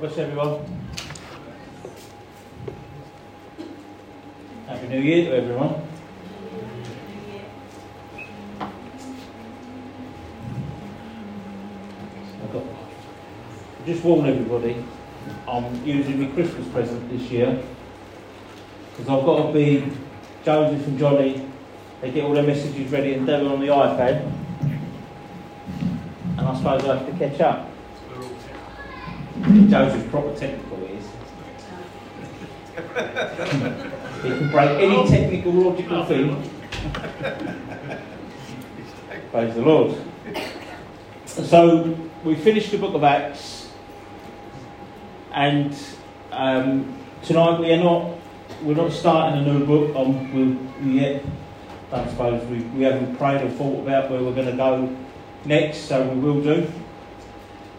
God bless everyone. Happy New Year to everyone. I've got, just warn everybody, I'm using my Christmas present this year because I've got to be Joseph and Johnny. They get all their messages ready and it on the iPad, and I suppose I have to catch up. Joseph's proper technical is. he can break any technical logical thing. Praise the Lord. So we finished the book of Acts, and um, tonight we are not we're not starting a new book. Um, we yet I suppose we, we haven't prayed or thought about where we're going to go next, so we will do.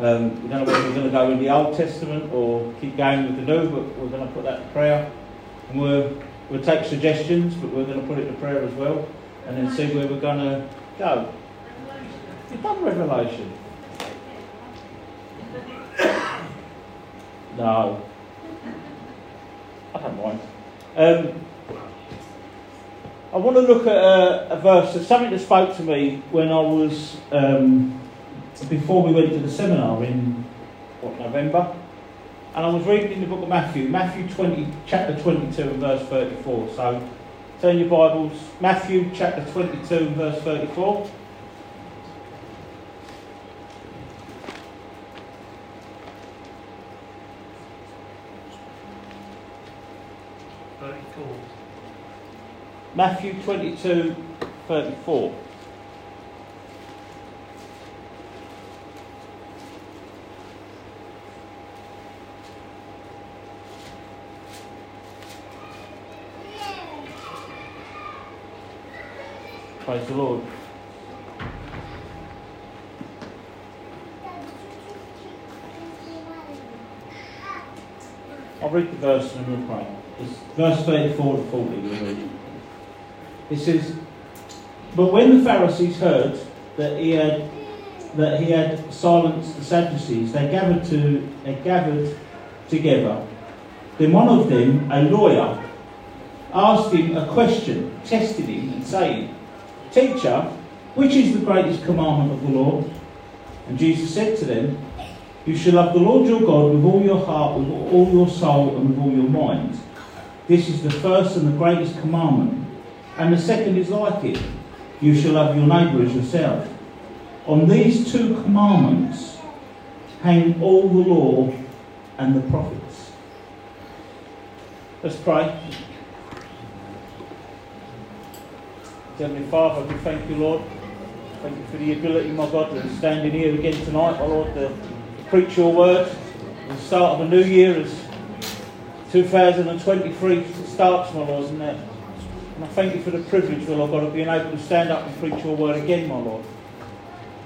Um, we don't know whether we're going to go in the Old Testament or keep going with the New, but we're going to put that to prayer. And we'll, we'll take suggestions, but we're going to put it to prayer as well, and then see where we're going to go. You've done Revelation. No. I don't mind. Um, I want to look at a, a verse, of something that spoke to me when I was um, before we went to the seminar in what, November, and I was reading in the book of Matthew, Matthew 20, chapter 22 and verse 34. So turn your Bibles, Matthew chapter 22 and verse 34. Thirty-four. Matthew 22, 34. Praise the Lord. I'll read the verse and then we'll pray. It's verse 34 to 40 we'll read. It says, But when the Pharisees heard that he had that he had silenced the Sadducees, they gathered to they gathered together. Then one of them, a lawyer, asked him a question, tested him, and saying, Teacher, which is the greatest commandment of the law? And Jesus said to them, You shall love the Lord your God with all your heart, with all your soul, and with all your mind. This is the first and the greatest commandment. And the second is like it you shall love your neighbour as yourself. On these two commandments hang all the law and the prophets. Let's pray. Heavenly Father, we thank you, Lord. Thank you for the ability, my God, to stand in here again tonight, my Lord, to preach your word. The start of a new year as 2023 starts, my Lord, and, uh, and I thank you for the privilege, my Lord God, of being able to stand up and preach your word again, my Lord.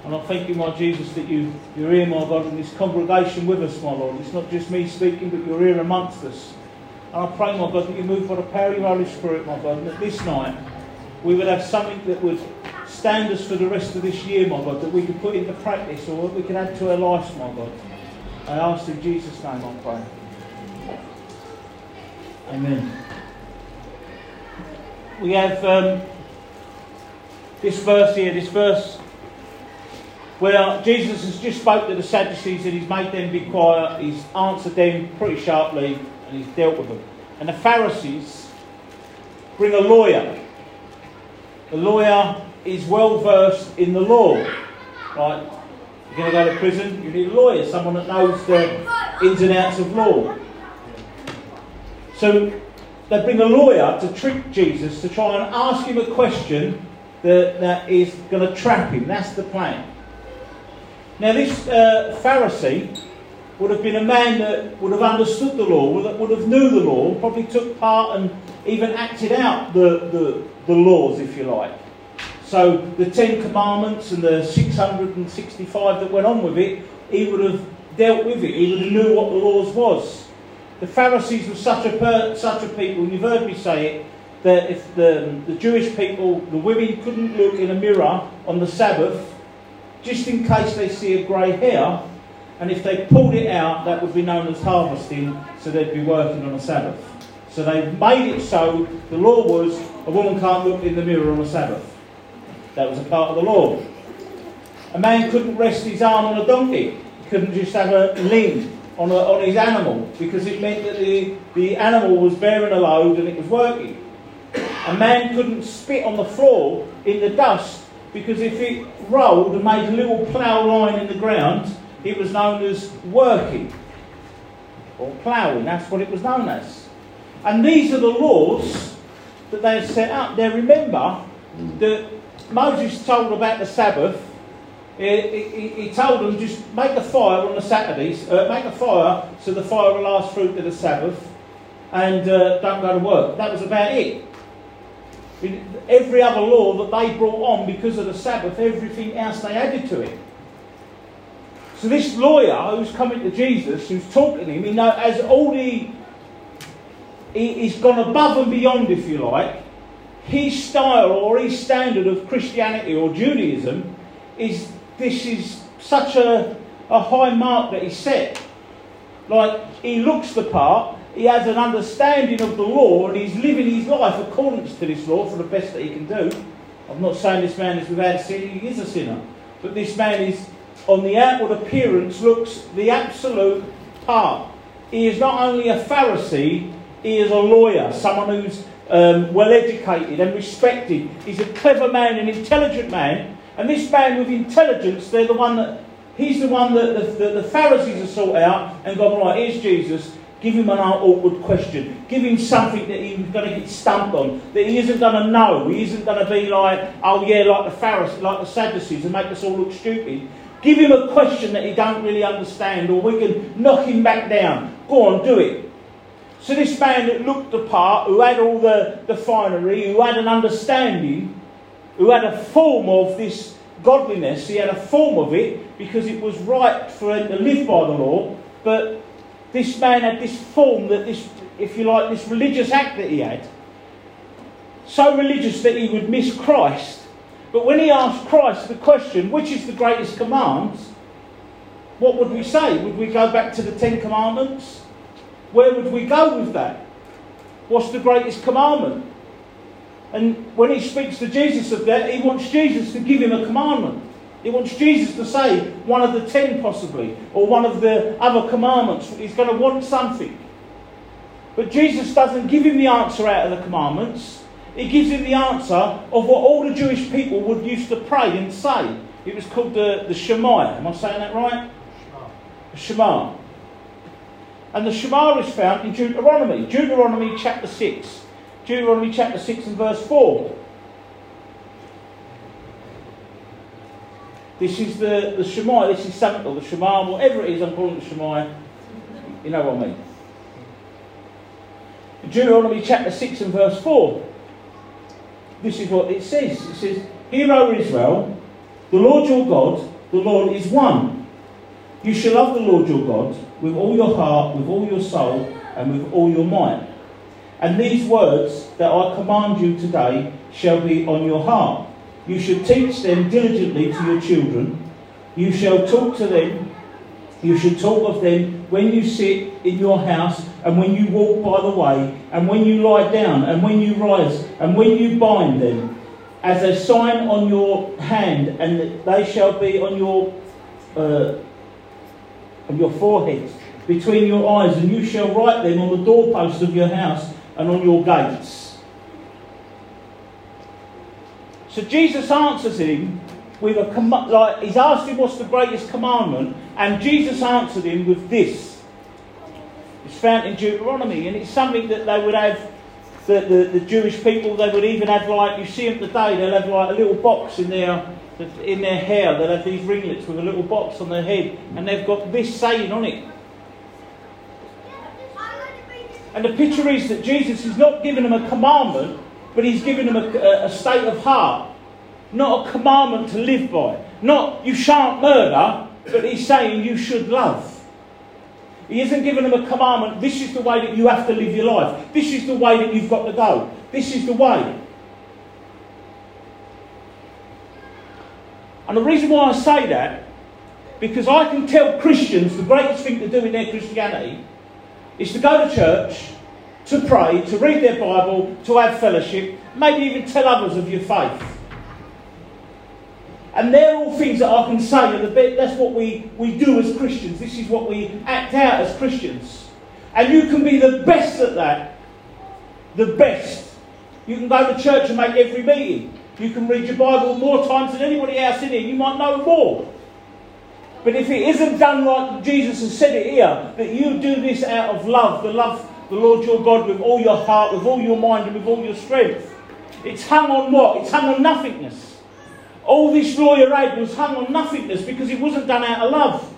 And I thank you, my Jesus, that you, you're here, my God, in this congregation with us, my Lord. It's not just me speaking, but you're here amongst us. And I pray, my God, that you move by the power of your Holy Spirit, my God, and that this night we would have something that would stand us for the rest of this year, my God, that we could put into practice or that we could add to our lives, my God. I ask in Jesus' name, I pray. Amen. We have um, this verse here, this verse where Jesus has just spoke to the Sadducees and he's made them be quiet, he's answered them pretty sharply, and he's dealt with them. And the Pharisees bring a lawyer. The lawyer is well versed in the law. Right? You're going to go to prison, you need a lawyer, someone that knows the ins and outs of law. So they bring a lawyer to trick Jesus to try and ask him a question that, that is going to trap him. That's the plan. Now, this uh, Pharisee would have been a man that would have understood the law, would have, would have knew the law, probably took part and even acted out the, the, the laws, if you like. So the Ten Commandments and the 665 that went on with it, he would have dealt with it. He would have knew what the laws was. The Pharisees were such a per, such a people, and you've heard me say it, that if the, the Jewish people, the women couldn't look in a mirror on the Sabbath, just in case they see a grey hair, and if they pulled it out, that would be known as harvesting, so they'd be working on a Sabbath. So they made it so the law was a woman can't look in the mirror on a Sabbath. That was a part of the law. A man couldn't rest his arm on a donkey. He couldn't just have a lean on, a, on his animal because it meant that the, the animal was bearing a load and it was working. A man couldn't spit on the floor in the dust because if it rolled and made a little plough line in the ground, it was known as working or ploughing. That's what it was known as. And these are the laws that they have set up. Now remember that Moses told about the Sabbath. He, he, he told them just make a fire on the Saturdays, uh, make a fire so the fire will last through to the Sabbath, and uh, don't go to work. That was about it. Every other law that they brought on because of the Sabbath, everything else they added to it. So this lawyer who's coming to Jesus, who's talking to him, he know as all the he, he's gone above and beyond, if you like. His style or his standard of Christianity or Judaism is this is such a, a high mark that he set. Like he looks the part, he has an understanding of the law, and he's living his life according to this law for the best that he can do. I'm not saying this man is without sin, he is a sinner. But this man is, on the outward appearance, looks the absolute part. He is not only a Pharisee, he is a lawyer, someone who's um, well educated and respected. He's a clever man, an intelligent man. And this man with intelligence, they're the one that, he's the one that the, the, the Pharisees have sought out and gone, right, here's Jesus. Give him an awkward question. Give him something that he's going to get stumped on, that he isn't going to know. He isn't going to be like, oh yeah, like the Pharisees, like the Sadducees, and make us all look stupid. Give him a question that he don't really understand, or we can knock him back down. Go on, do it. So this man that looked the part, who had all the, the finery, who had an understanding, who had a form of this godliness, he had a form of it because it was right for him to live by the law, but this man had this form that this, if you like, this religious act that he had. So religious that he would miss Christ. But when he asked Christ the question, which is the greatest command, what would we say? Would we go back to the Ten Commandments? Where would we go with that? What's the greatest commandment? And when he speaks to Jesus of that, he wants Jesus to give him a commandment. He wants Jesus to say one of the ten, possibly, or one of the other commandments. He's going to want something. But Jesus doesn't give him the answer out of the commandments. He gives him the answer of what all the Jewish people would used to pray and say. It was called the, the Shema. Am I saying that right? Shema. Shema. And the Shema is found in Deuteronomy. Deuteronomy chapter 6. Deuteronomy chapter 6 and verse 4. This is the, the Shema, this is something, or the Shema, whatever it is, I'm calling it the Shema. You know what I mean. Deuteronomy chapter 6 and verse 4. This is what it says. It says, Hear, O Israel, the Lord your God, the Lord is one. You shall love the Lord your God with all your heart, with all your soul, and with all your might. And these words that I command you today shall be on your heart. You should teach them diligently to your children. You shall talk to them. You should talk of them when you sit in your house, and when you walk by the way, and when you lie down, and when you rise, and when you bind them, as a sign on your hand, and they shall be on your uh, on your forehead, between your eyes, and you shall write them on the doorposts of your house and on your gates. So Jesus answers him with a com- like he's asked him what's the greatest commandment, and Jesus answered him with this. It's found in Deuteronomy, and it's something that they would have. The, the, the Jewish people, they would even have like you see them today. They'll have like a little box in their in their hair. They'll have these ringlets with a little box on their head, and they've got this saying on it. And the picture is that Jesus is not giving them a commandment, but he's giving them a, a state of heart, not a commandment to live by. Not you shan't murder, but he's saying you should love. He isn't giving them a commandment, this is the way that you have to live your life. This is the way that you've got to go. This is the way. And the reason why I say that Because I can tell Christians the greatest thing to do in their Christianity is to go to church, to pray, to read their Bible, to have fellowship, maybe even tell others of your faith. And they're all things that I can say, and that's what we, we do as Christians. This is what we act out as Christians. And you can be the best at that. The best. You can go to church and make every meeting. You can read your Bible more times than anybody else in here. You might know more. But if it isn't done like Jesus has said it here, that you do this out of love, the love the Lord your God with all your heart, with all your mind, and with all your strength. It's hung on what? It's hung on nothingness. All this lawyer aid was hung on nothingness because it wasn't done out of love.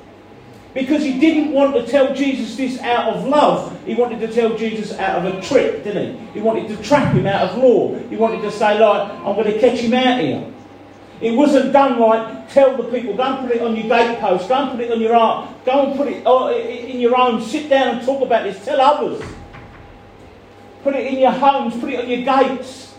Because he didn't want to tell Jesus this out of love. He wanted to tell Jesus out of a trick, didn't he? He wanted to trap him out of law. He wanted to say, like, I'm going to catch him out here. It wasn't done like, tell the people, go and put it on your gatepost, go and put it on your art, go and put it oh, in your own, sit down and talk about this, tell others. Put it in your homes, put it on your gates.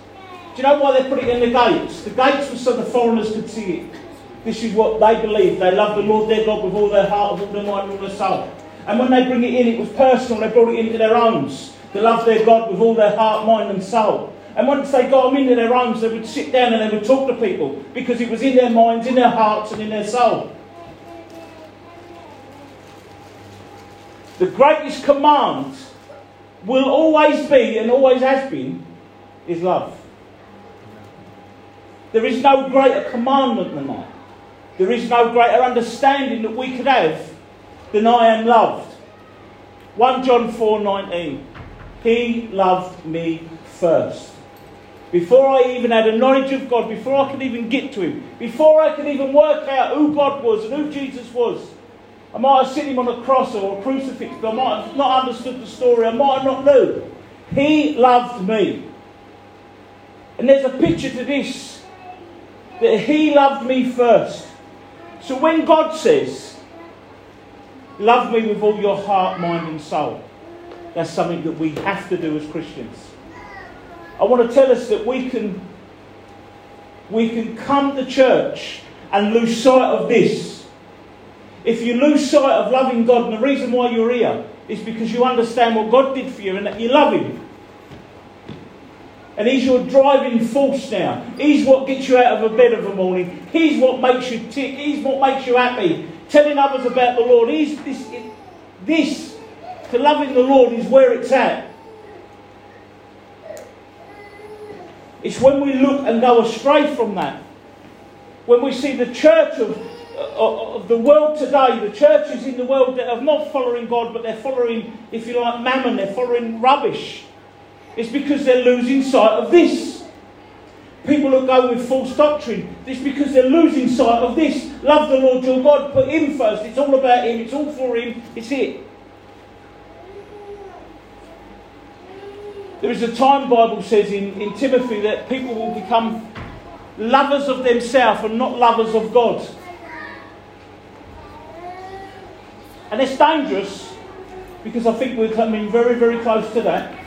Do you know why they put it in the gates? The gates were so the foreigners could see it. This is what they believed. They loved the Lord their God with all their heart, with all their mind, with all their soul. And when they bring it in, it was personal. They brought it into their homes. They loved their God with all their heart, mind, and soul. And once they got them into their homes, they would sit down and they would talk to people because it was in their minds, in their hearts, and in their soul. The greatest command will always be and always has been is love. There is no greater commandment than that. There is no greater understanding that we could have than I am loved. 1 John 4:19. He loved me first. Before I even had a knowledge of God, before I could even get to Him, before I could even work out who God was and who Jesus was, I might have seen Him on a cross or a crucifix, but I might have not understood the story, I might have not known. He loved me. And there's a picture to this that He loved me first. So when God says, Love me with all your heart, mind, and soul, that's something that we have to do as Christians. I want to tell us that we can, we can come to church and lose sight of this. If you lose sight of loving God, and the reason why you're here is because you understand what God did for you and that you love Him. And He's your driving force now. He's what gets you out of a bed of a morning. He's what makes you tick. He's what makes you happy. Telling others about the Lord. He's this, this to loving the Lord is where it's at. It's when we look and go astray from that. When we see the church of, of the world today, the churches in the world that are not following God, but they're following, if you like, mammon, they're following rubbish. It's because they're losing sight of this. People who go with false doctrine, it's because they're losing sight of this. Love the Lord your God, put Him first. It's all about Him, it's all for Him, it's it. There is a time, Bible says in, in Timothy, that people will become lovers of themselves and not lovers of God. And it's dangerous because I think we're coming very, very close to that.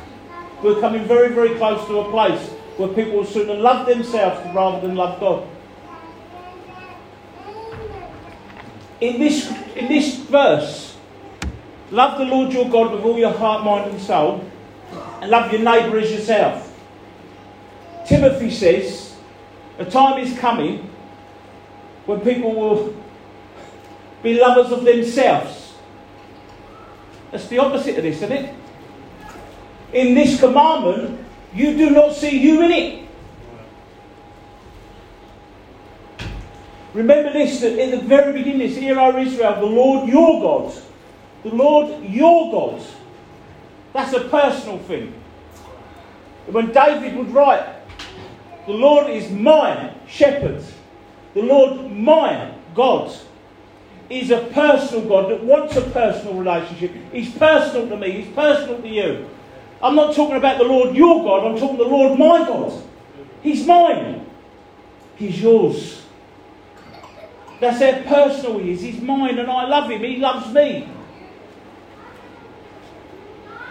We're coming very, very close to a place where people will sooner love themselves rather than love God. In this, in this verse, love the Lord your God with all your heart, mind, and soul, and love your neighbour as yourself. Timothy says, a time is coming when people will be lovers of themselves. That's the opposite of this, isn't it? In this commandment, you do not see you in it. Remember this that in the very beginning, this, Hear, O Israel, the Lord your God. The Lord your God. That's a personal thing. When David would write, The Lord is my shepherd. The Lord, my God, is a personal God that wants a personal relationship. He's personal to me, He's personal to you. I'm not talking about the Lord your God, I'm talking the Lord my God. He's mine. He's yours. That's how personal he is. He's mine and I love him. He loves me.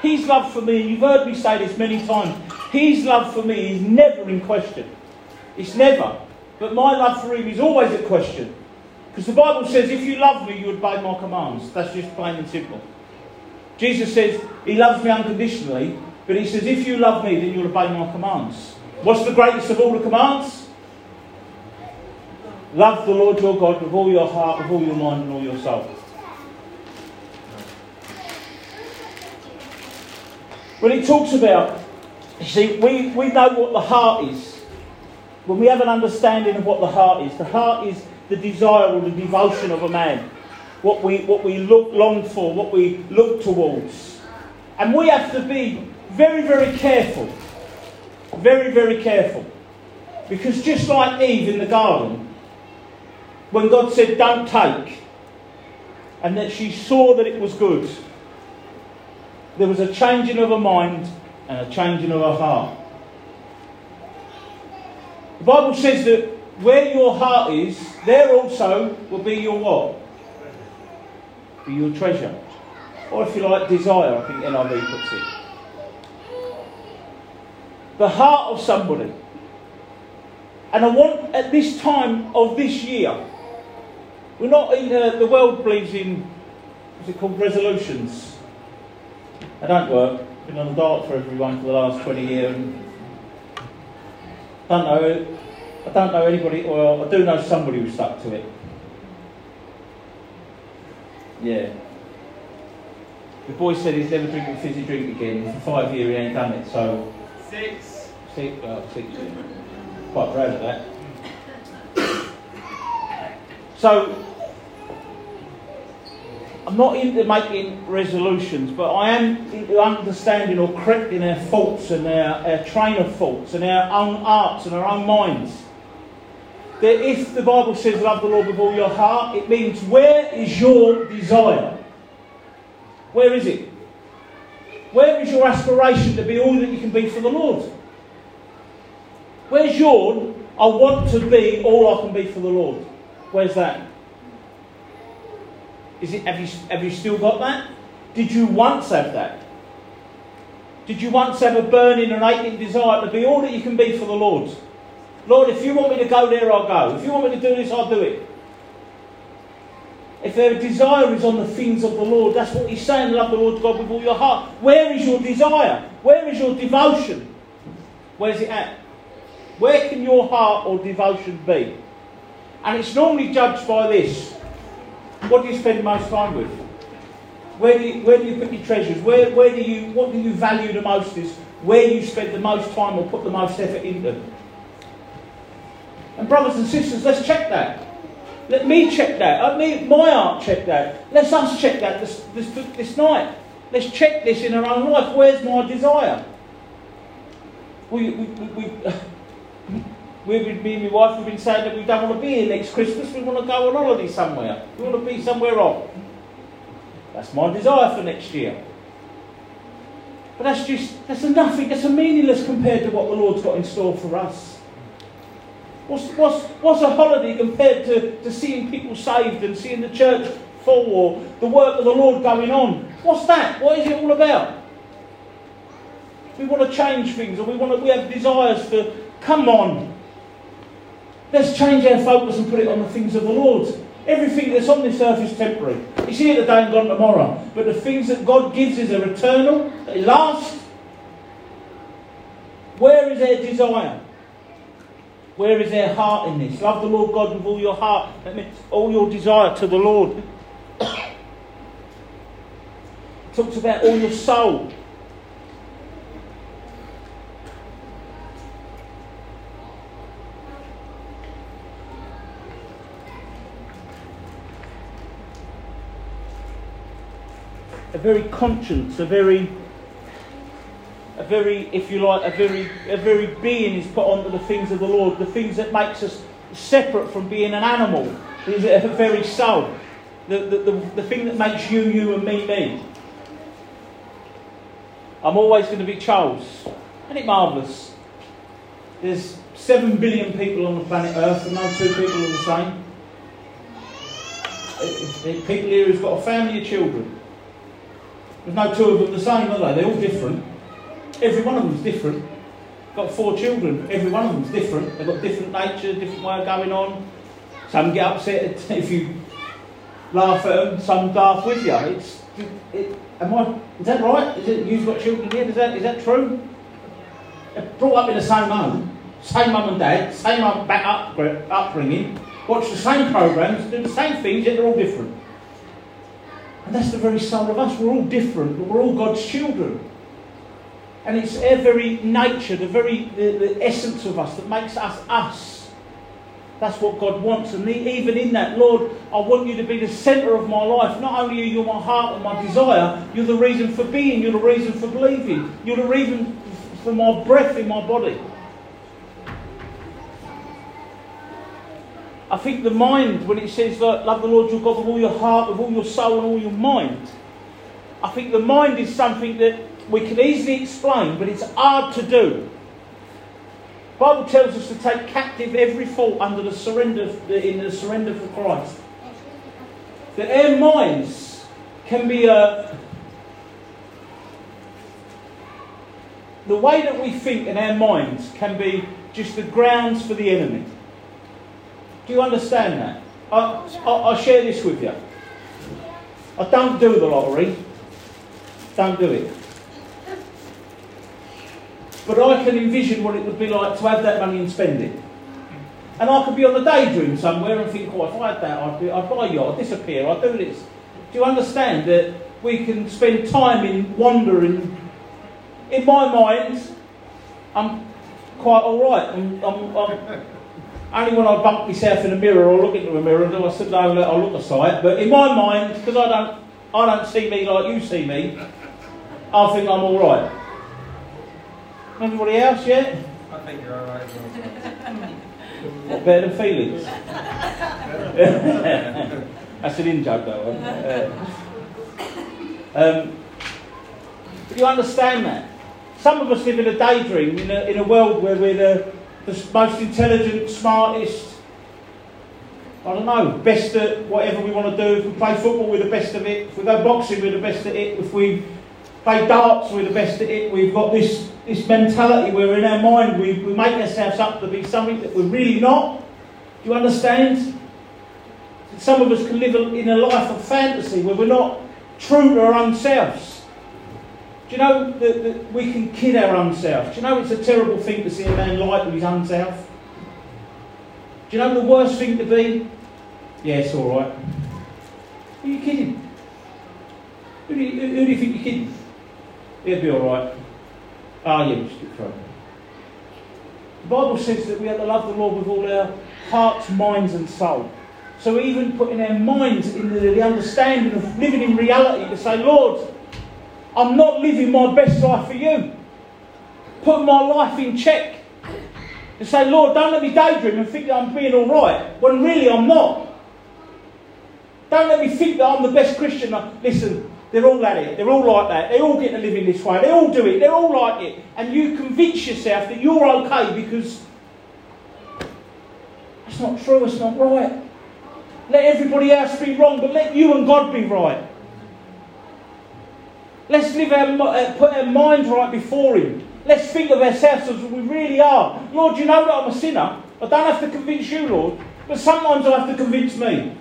His love for me, you've heard me say this many times, his love for me is never in question. It's never. But my love for him is always a question. Because the Bible says, if you love me, you obey my commands. That's just plain and simple. Jesus says he loves me unconditionally, but he says, if you love me, then you'll obey my commands. What's the greatest of all the commands? Love the Lord your God with all your heart, with all your mind, and all your soul. When he talks about, you see, we, we know what the heart is. When we have an understanding of what the heart is, the heart is the desire or the devotion of a man. What we, what we look, long for, what we look towards. And we have to be very, very careful. Very, very careful. Because just like Eve in the garden, when God said, Don't take, and that she saw that it was good, there was a changing of her mind and a changing of her heart. The Bible says that where your heart is, there also will be your what? Be your treasure. Or if you like, desire, I think NIV puts it. The heart of somebody. And I want, at this time of this year, we're not in, uh, the world believes in, what's it called, resolutions. They don't work. Been on the dark for everyone for the last 20 years. And don't know, I don't know anybody, or I do know somebody who stuck to it. Yeah. The boy said he's never drinking fizzy drink again. For five years he ain't done it, so. Six. Six, well, six. Quite proud of that. So, I'm not into making resolutions, but I am into understanding or correcting our faults and our, our train of faults and our own hearts and our own minds. That if the Bible says love the Lord with all your heart, it means where is your desire? Where is it? Where is your aspiration to be all that you can be for the Lord? Where's your, I want to be all I can be for the Lord? Where's that? Is it, have, you, have you still got that? Did you once have that? Did you once have a burning and aching desire to be all that you can be for the Lord? Lord, if you want me to go there, I'll go. If you want me to do this, I'll do it. If their desire is on the things of the Lord, that's what he's saying, love the Lord God with all your heart. Where is your desire? Where is your devotion? Where's it at? Where can your heart or devotion be? And it's normally judged by this. What do you spend most time with? Where do you, where do you put your treasures? Where, where do you, what do you value the most is where you spend the most time or put the most effort into. And brothers and sisters, let's check that. Let me check that. Let me, my heart check that. Let's us check that this, this, this night. Let's check this in our own life. Where's my desire? We, we, we, we We've me and my wife have been saying that we don't want to be here next Christmas. We want to go on holiday somewhere. We want to be somewhere else. That's my desire for next year. But that's just, that's nothing, that's a meaningless compared to what the Lord's got in store for us. What's, what's, what's a holiday compared to, to seeing people saved and seeing the church full or the work of the Lord going on? What's that? What is it all about? We want to change things or we, want to, we have desires for, come on, Let's change our focus and put it on the things of the Lord. Everything that's on this earth is temporary. It's here today and gone tomorrow. But the things that God gives is are eternal, they last. Where is our desire? Where is their heart in this? Love the Lord God with all your heart. That means all your desire to the Lord. Talks about all your soul. a very conscience, a very, very, if you like, a very, a very being is put onto the things of the Lord, the things that makes us separate from being an animal, is a very soul, the, the, the, the thing that makes you, you, and me, me. I'm always going to be Charles. Isn't it marvellous? There's seven billion people on the planet Earth, and no two people are the same. People here who've got a family of children. There's no two of them the same, are they? They're all different. Every one of them's different. Got four children. Every one of them's different. They've got different nature, different way of going on. Some get upset if you laugh at them, some laugh with you. It's, it, am I, is that right? Is it, you've got children here, is that, is that true? They're brought up in the same home, same mum and dad, same back up, upbringing, watch the same programs, do the same things, yet they're all different. And that's the very soul of us. We're all different, but we're all God's children. And it's our very nature, the very the, the essence of us that makes us us. That's what God wants. And even in that, Lord, I want you to be the centre of my life. Not only are you my heart and my desire, you're the reason for being, you're the reason for believing, you're the reason for my breath in my body. I think the mind, when it says that love the Lord your God with all your heart, with all your soul, and all your mind, I think the mind is something that we can easily explain, but it's hard to do. Bible tells us to take captive every thought under the surrender in the surrender for Christ. That our minds can be a the way that we think in our minds can be just the grounds for the enemy. Do you understand that? I, I, I share this with you. I don't do the lottery. Don't do it. But I can envision what it would be like to have that money and spend it. And I could be on the daydream somewhere and think, oh, if I had that, I'd, be, I'd buy you, I'd disappear, I'd do this. Do you understand that we can spend time in wandering? In my mind, I'm quite all right. I'm, I'm, I'm, only when I bump myself in the mirror or look into a mirror do I sit down and I look a sight. But in my mind, because I don't, I don't see me like you see me, I think I'm all right. Anybody else yet? I think you're alright. What, better Felix? That's an in joke, though. Uh, um, do you understand that? Some of us live in a daydream, in a, in a world where we're the, the most intelligent, smartest, I don't know, best at whatever we want to do. If we play football, we're the best of it. If we go boxing, we're the best at it. If we play darts, we're the best at it. We've got this, this mentality where in our mind we, we make ourselves up to be something that we're really not. Do you understand? Some of us can live in a life of fantasy where we're not true to our own selves. Do you know that, that we can kid our own self? Do you know it's a terrible thing to see a man lie to his own self? Do you know the worst thing to be? Yeah, it's all right. Who are you kidding? Who do you, who do you think you're kidding? It'll be all right. Ah, yeah, just get through. The Bible says that we have to love the Lord with all our hearts, minds, and soul. So even putting our minds in the, the understanding of living in reality to say, Lord, I'm not living my best life for you. Put my life in check. To say, Lord, don't let me daydream and think that I'm being all right, when really I'm not. Don't let me think that I'm the best Christian. Listen, they're all at it. They're all like that. They all get to live in this way. They all do it. They're all like it. And you convince yourself that you're okay because it's not true. It's not right. Let everybody else be wrong, but let you and God be right. Let's live our, uh, put our minds right before Him. Let's think of ourselves as we really are. Lord, you know that I'm a sinner. I don't have to convince you, Lord, but sometimes I have to convince me.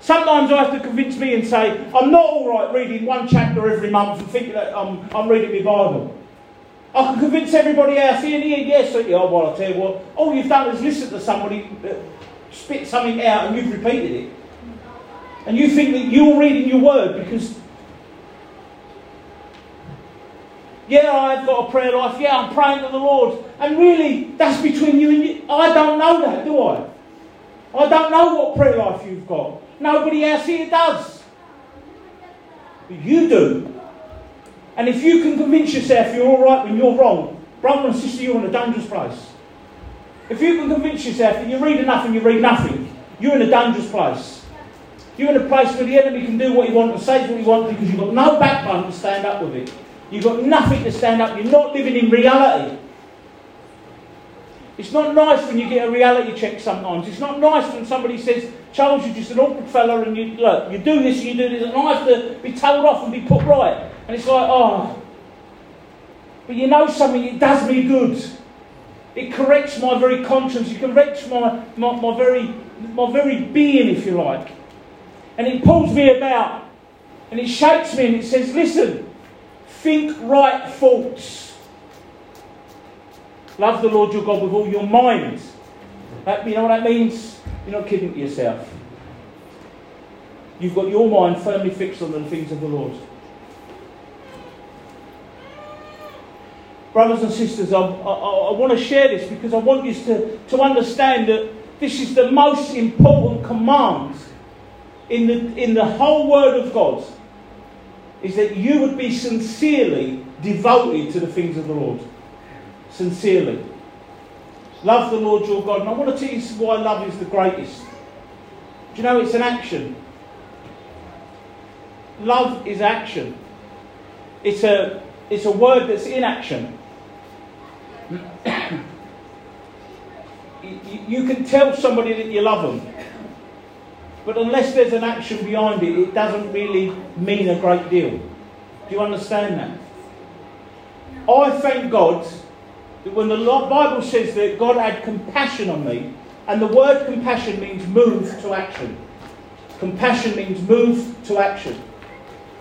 Sometimes I have to convince me and say, I'm not all right reading one chapter every month and thinking that I'm, I'm reading my Bible. I can convince everybody else here here, yes, oh, well, I'll tell you what, all you've done is listen to somebody uh, spit something out and you've repeated it. And you think that you're reading your word because, yeah, I've got a prayer life, yeah, I'm praying to the Lord. And really, that's between you and you. I don't know that, do I? I don't know what prayer life you've got. Nobody else here does. But you do. And if you can convince yourself you're all right when you're wrong, brother and sister, you're in a dangerous place. If you can convince yourself that you read enough and you read nothing, you're in a dangerous place. You're in a place where the enemy can do what he wants and say what he wants because you've got no backbone to stand up with it. You've got nothing to stand up. You're not living in reality. It's not nice when you get a reality check sometimes. It's not nice when somebody says, Charles, you're just an awkward fella and you look, you do this and you do this, and I have to be told off and be put right. And it's like, oh. But you know something, it does me good. It, corrects my very conscience. It corrects my, my, my, very, my very being, if you like. And it pulls me about. And it shakes me and it says, listen, think right thoughts. Love the Lord your God with all your mind. That, you know what that means? You're not kidding yourself. You've got your mind firmly fixed on the things of the Lord. Brothers and sisters, I, I, I want to share this because I want you to, to understand that this is the most important command in the, in the whole Word of God is that you would be sincerely devoted to the things of the Lord. Sincerely. Love the Lord your God. And I want to tell you why love is the greatest. Do you know it's an action? Love is action. It's a, it's a word that's in action. you, you can tell somebody that you love them, but unless there's an action behind it, it doesn't really mean a great deal. Do you understand that? I thank God that when the Bible says that God had compassion on me, and the word compassion means move to action. Compassion means move to action.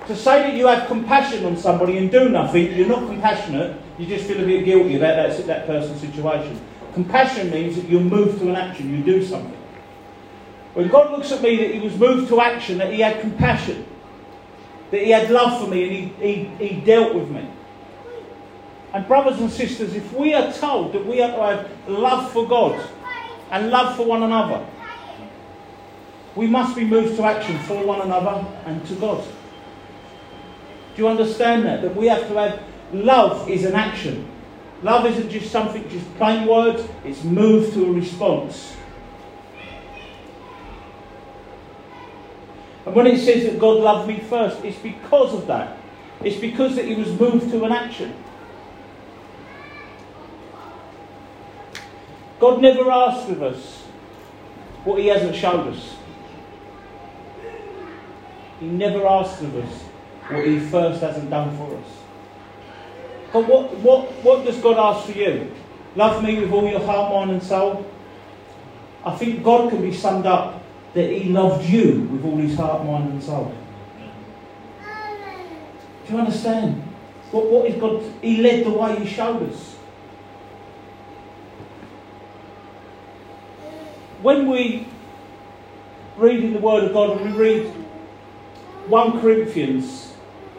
To say that you have compassion on somebody and do nothing, you're not compassionate, you just feel a bit guilty about that, that person's situation. Compassion means that you move to an action, you do something. When God looks at me, that He was moved to action, that He had compassion, that He had love for me, and He, he, he dealt with me. And, brothers and sisters, if we are told that we are to have love for God and love for one another, we must be moved to action for one another and to God. Do you understand that? That we have to have love is an action. Love isn't just something, just plain words, it's moved to a response. And when it says that God loved me first, it's because of that. It's because that he was moved to an action. God never asks of us what he hasn't showed us. He never asks of us what he first hasn't done for us. But what, what, what does God ask for you? Love me with all your heart, mind, and soul? I think God can be summed up that He loved you with all His heart, mind, and soul. Do you understand? What, what is God? He led the way, He showed us. When we read in the Word of God, we read 1 Corinthians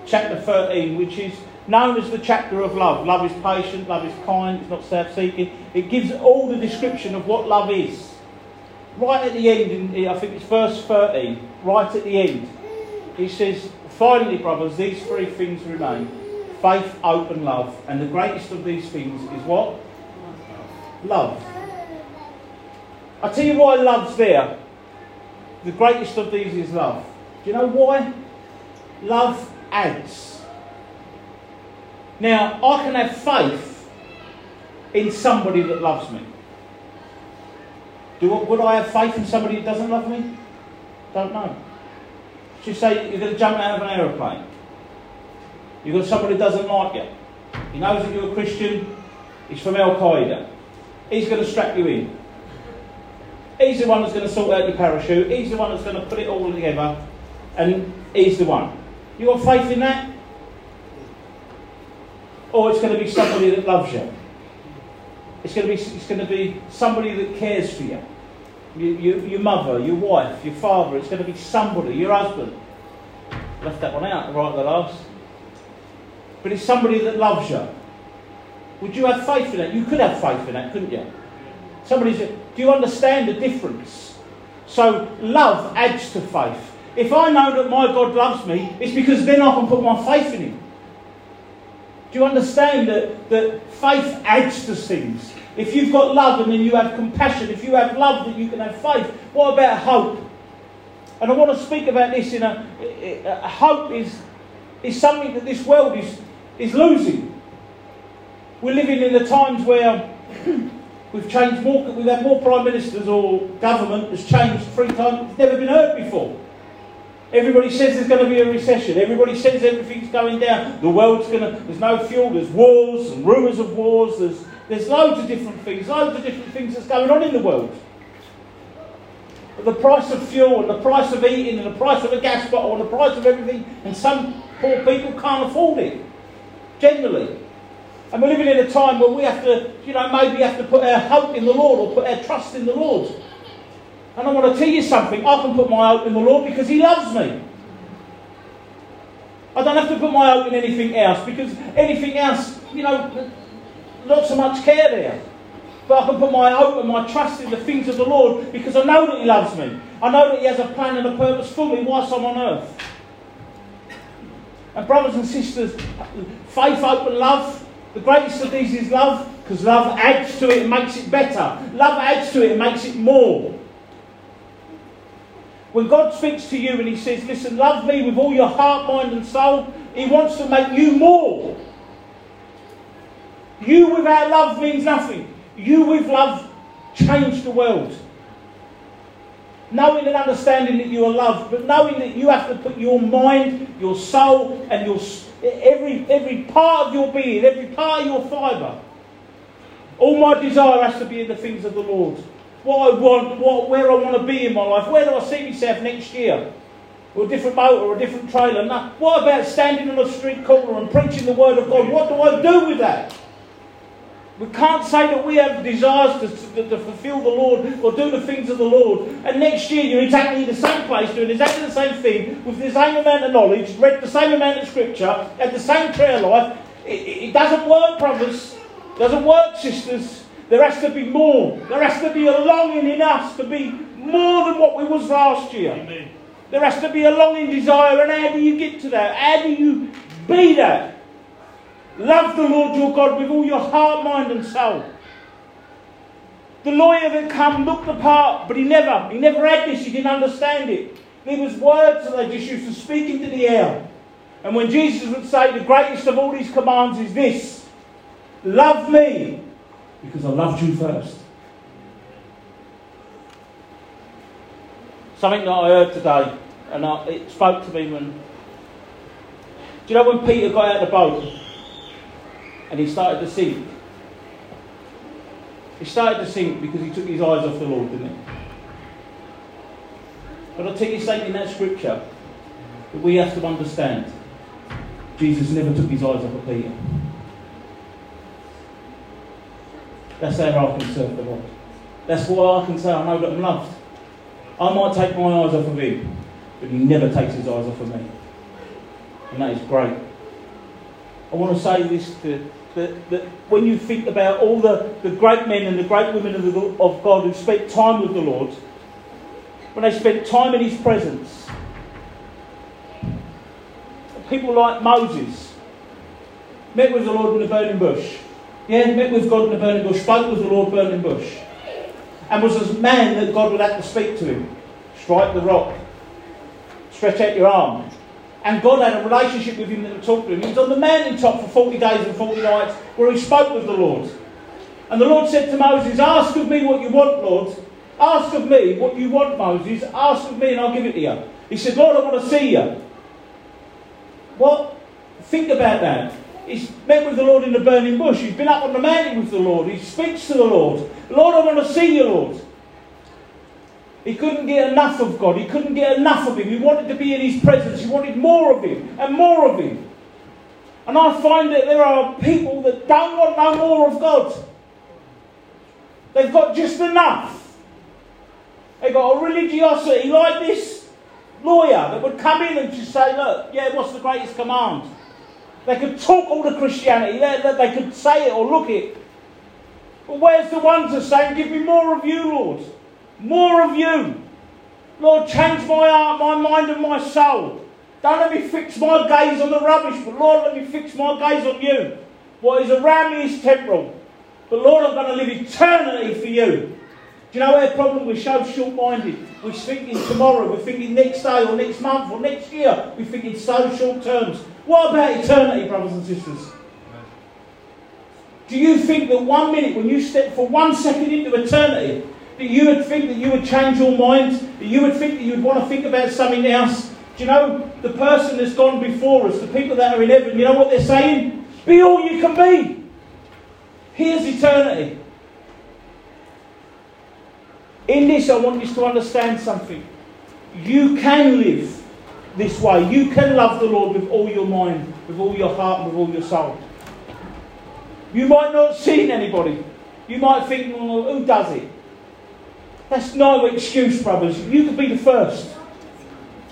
chapter 13, which is known as the chapter of love. Love is patient, love is kind, it's not self seeking. It gives all the description of what love is. Right at the end, in, I think it's verse 13, right at the end, it says, Finally, brothers, these three things remain faith, hope, and love. And the greatest of these things is what? Love. I tell you why love's there. The greatest of these is love. Do you know why? Love adds. Now, I can have faith in somebody that loves me. Do, would I have faith in somebody that doesn't love me? Don't know. Just say you're going to jump out of an aeroplane. You've got somebody that doesn't like you. He knows that you're a Christian. He's from Al Qaeda. He's going to strap you in. He's the one that's going to sort out your parachute. He's the one that's going to put it all together. And he's the one. You got faith in that? or it's going to be somebody that loves you. It's going to be, it's going to be somebody that cares for you. you, you your mother, your wife, your father. It's going to be somebody, your husband. Left that one out right at the last. But it's somebody that loves you. Would you have faith in that? You could have faith in that, couldn't you? Somebody said, Do you understand the difference? So love adds to faith. If I know that my God loves me, it's because then I can put my faith in Him. Do you understand that, that faith adds to things? If you've got love and then you have compassion, if you have love, then you can have faith. What about hope? And I want to speak about this in a, a hope is, is something that this world is, is losing. We're living in the times where we've changed more, we've had more prime ministers or government has changed three times. It's never been heard before. Everybody says there's going to be a recession. Everybody says everything's going down. The world's going to, there's no fuel. There's wars and rumours of wars. There's There's loads of different things, loads of different things that's going on in the world. But the price of fuel and the price of eating and the price of a gas bottle and the price of everything, and some poor people can't afford it. Generally. And we're living in a time where we have to, you know, maybe have to put our hope in the Lord or put our trust in the Lord. And I want to tell you something. I can put my hope in the Lord because He loves me. I don't have to put my hope in anything else because anything else, you know, not so much care there. But I can put my hope and my trust in the things of the Lord because I know that He loves me. I know that He has a plan and a purpose for me whilst I'm on earth. And brothers and sisters, faith, hope, and love, the greatest of these is love because love adds to it and makes it better. Love adds to it and makes it more. When God speaks to you and He says, Listen, love me with all your heart, mind, and soul, He wants to make you more. You without love means nothing. You with love change the world. Knowing and understanding that you are loved, but knowing that you have to put your mind, your soul, and your every every part of your being, every part of your fibre. All my desire has to be in the things of the Lord. What I want, what, where I want to be in my life. Where do I see myself next year? Or a different motor or a different trailer. Now, what about standing on a street corner and preaching the word of God? What do I do with that? We can't say that we have desires to, to, to, fulfill the Lord or do the things of the Lord, and next year you're exactly in the same place doing exactly the same thing with the same amount of knowledge, read the same amount of scripture, had the same prayer life. It, it doesn't work, brothers. It doesn't work, sisters. There has to be more. There has to be a longing in us to be more than what we was last year. Amen. There has to be a longing desire, and how do you get to that? How do you be that? Love the Lord your God with all your heart, mind, and soul. The lawyer that come looked the part, but he never, he never had this, he didn't understand it. There was words that they just used to speak into the air. And when Jesus would say, the greatest of all these commands is this love me because I loved you first. Something that I heard today, and I, it spoke to me when. Do you know when Peter got out of the boat? And he started to sink. He started to sink because he took his eyes off the Lord, didn't he? But I'll tell you something in that scripture that we have to understand. Jesus never took his eyes off of Peter. That's how I can serve the Lord. That's why I can say I know that I'm loved. I might take my eyes off of him, but he never takes his eyes off of me. And that is great. I want to say this to that, that when you think about all the, the great men and the great women of, the, of God who spent time with the Lord, when they spent time in His presence, people like Moses met with the Lord in the burning bush. Yeah, met with God in the burning bush, spoke with the Lord burning bush, and was a man that God would have to speak to him. Strike the rock, stretch out your arm, and God had a relationship with him that would talk to him. He was on the mountaintop for 40 days and 40 nights where he spoke with the Lord. And the Lord said to Moses, Ask of me what you want, Lord. Ask of me what you want, Moses. Ask of me and I'll give it to you. He said, Lord, I want to see you. What? Think about that. He's met with the Lord in the burning bush. He's been up on the mountain with the Lord. He speaks to the Lord. Lord, I want to see you, Lord. He couldn't get enough of God. He couldn't get enough of Him. He wanted to be in His presence. He wanted more of Him and more of Him. And I find that there are people that don't want no more of God. They've got just enough. They've got a religiosity like this lawyer that would come in and just say, Look, yeah, what's the greatest command? They could talk all the Christianity, they, they could say it or look it. But where's the ones that say, Give me more of you, Lord? More of you. Lord, change my heart, my mind, and my soul. Don't let me fix my gaze on the rubbish, but Lord, let me fix my gaze on you. What is around me is temporal. But Lord, I'm going to live eternally for you. Do you know our problem? We're so short minded. We're thinking tomorrow, we're thinking next day or next month or next year. We're thinking so short terms. What about eternity, brothers and sisters? Do you think that one minute, when you step for one second into eternity, that you would think that you would change your mind, that you would think that you would want to think about something else. Do you know the person that's gone before us, the people that are in heaven, you know what they're saying? Be all you can be. Here's eternity. In this, I want you to understand something. You can live this way. You can love the Lord with all your mind, with all your heart, and with all your soul. You might not see anybody. You might think, well, who does it? That's no excuse, brothers. You could be the first.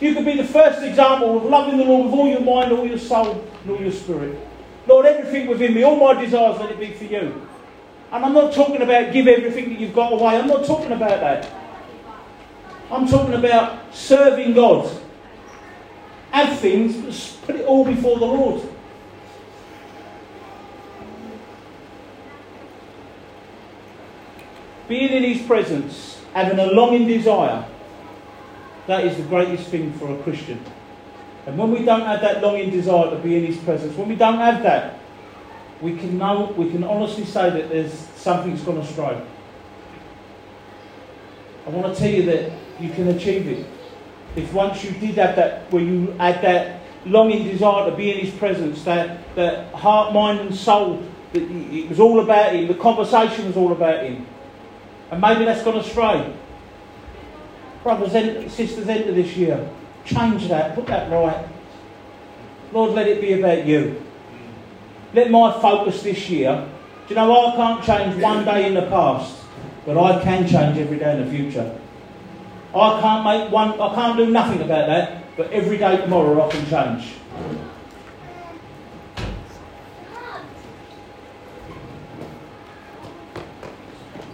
You could be the first example of loving the Lord with all your mind, all your soul, and all your spirit. Lord, everything within me, all my desires, let it be for you. And I'm not talking about give everything that you've got away. I'm not talking about that. I'm talking about serving God. Have things, put it all before the Lord. Being in His presence, having a longing desire, that is the greatest thing for a Christian. And when we don't have that longing desire to be in His presence, when we don't have that, we can know, we can honestly say that there's something's gone astray. I want to tell you that you can achieve it. If once you did have that, where you had that longing desire to be in His presence, that, that heart, mind, and soul, that it was all about Him, the conversation was all about Him. And maybe that's gone astray. Brothers and sisters, enter this year. Change that, put that right. Lord, let it be about you. Let my focus this year. Do you know I can't change one day in the past, but I can change every day in the future. I can't make one I can't do nothing about that, but every day tomorrow I can change.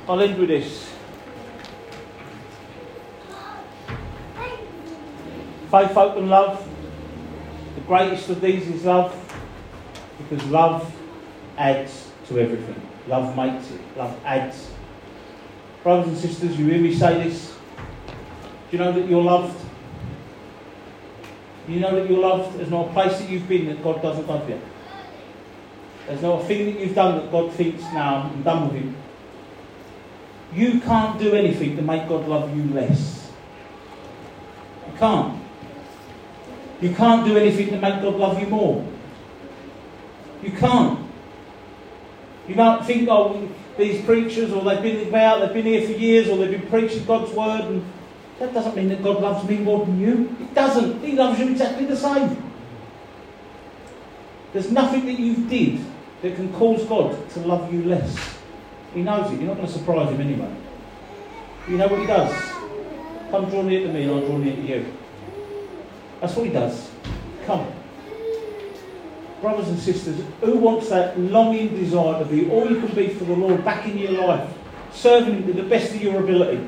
I'll end with this. Faith, hope, and love. The greatest of these is love. Because love adds to everything. Love makes it. Love adds. Brothers and sisters, you hear me say this? Do you know that you're loved? You know that you're loved? There's not a place that you've been that God doesn't love you. There's not a thing that you've done that God thinks, now I'm done with you. You can't do anything to make God love you less. You can't. You can't do anything to make God love you more. You can't. You don't think, oh, these preachers, or they've been about, they've been here for years, or they've been preaching God's word, and that doesn't mean that God loves me more than you. It doesn't. He loves you exactly the same. There's nothing that you've did that can cause God to love you less. He knows it. You're not going to surprise him anyway. You know what he does? Come draw near to me and I'll draw near to you. That's what he does. Come brothers and sisters, who wants that longing desire to be all you can be for the Lord back in your life, serving Him to the best of your ability?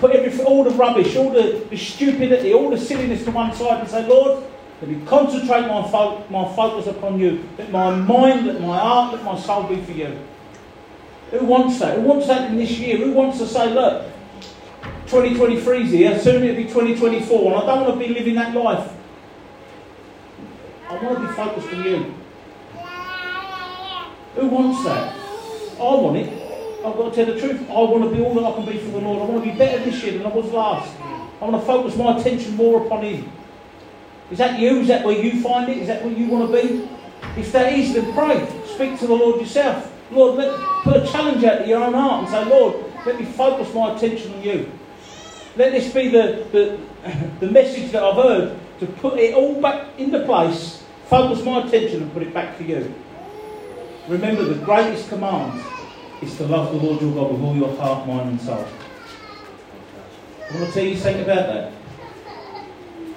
Put all the rubbish, all the, the stupidity, all the silliness to one side and say, Lord, let me concentrate my, fo- my focus upon you. Let my mind, let my heart, let my soul be for you. Who wants that? Who wants that in this year? Who wants to say, look, 2023 is here, soon it'll be 2024, and I don't want to be living that life. I want to be focused on you. Who wants that? I want it. I've got to tell the truth. I want to be all that I can be for the Lord. I want to be better this year than I was last. I want to focus my attention more upon Him. Is that you? Is that where you find it? Is that where you want to be? If that is, then pray. Speak to the Lord yourself. Lord, let, put a challenge out to your own heart and say, Lord, let me focus my attention on you. Let this be the, the, the message that I've heard to put it all back into place, focus my attention and put it back to you. Remember, the greatest command is to love the Lord your God with all your heart, mind, and soul. I want to tell you something about that.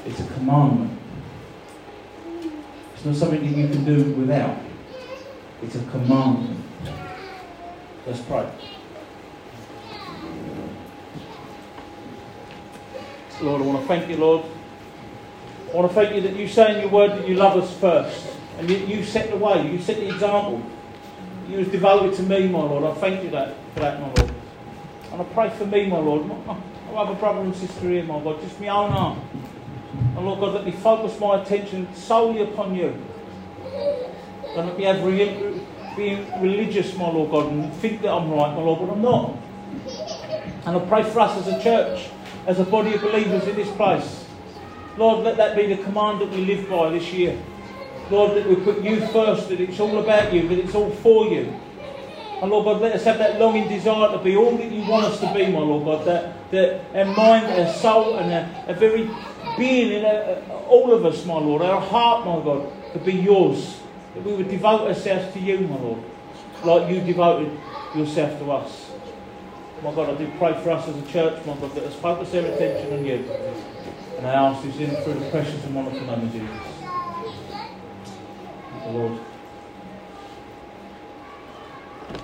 It's a commandment. It's not something that you can do without. It's a commandment. Let's pray. Lord, I want to thank you, Lord. I want to thank you that you say in your word that you love us first. And you, you set the way, you set the example. You was devoted to me, my Lord. I thank you that, for that, my Lord. And I pray for me, my Lord. I have a brother and sister here, my God, just my own heart. And Lord God, let me focus my attention solely upon you. And let me have re- being religious, my Lord God, and think that I'm right, my Lord, but I'm not. And I pray for us as a church, as a body of believers in this place. Lord, let that be the command that we live by this year. Lord, that we put you first, that it's all about you, that it's all for you. And Lord God, let us have that longing desire to be all that you want us to be, my Lord God. That, that our mind, our soul, and our, our very being in our, all of us, my Lord, our heart, my God, to be yours. That we would devote ourselves to you, my Lord, like you devoted yourself to us. My God, I do pray for us as a church, my God, that us focus their attention on you. And I ask this in through the precious and wonderful name of Jesus. Thank the Lord.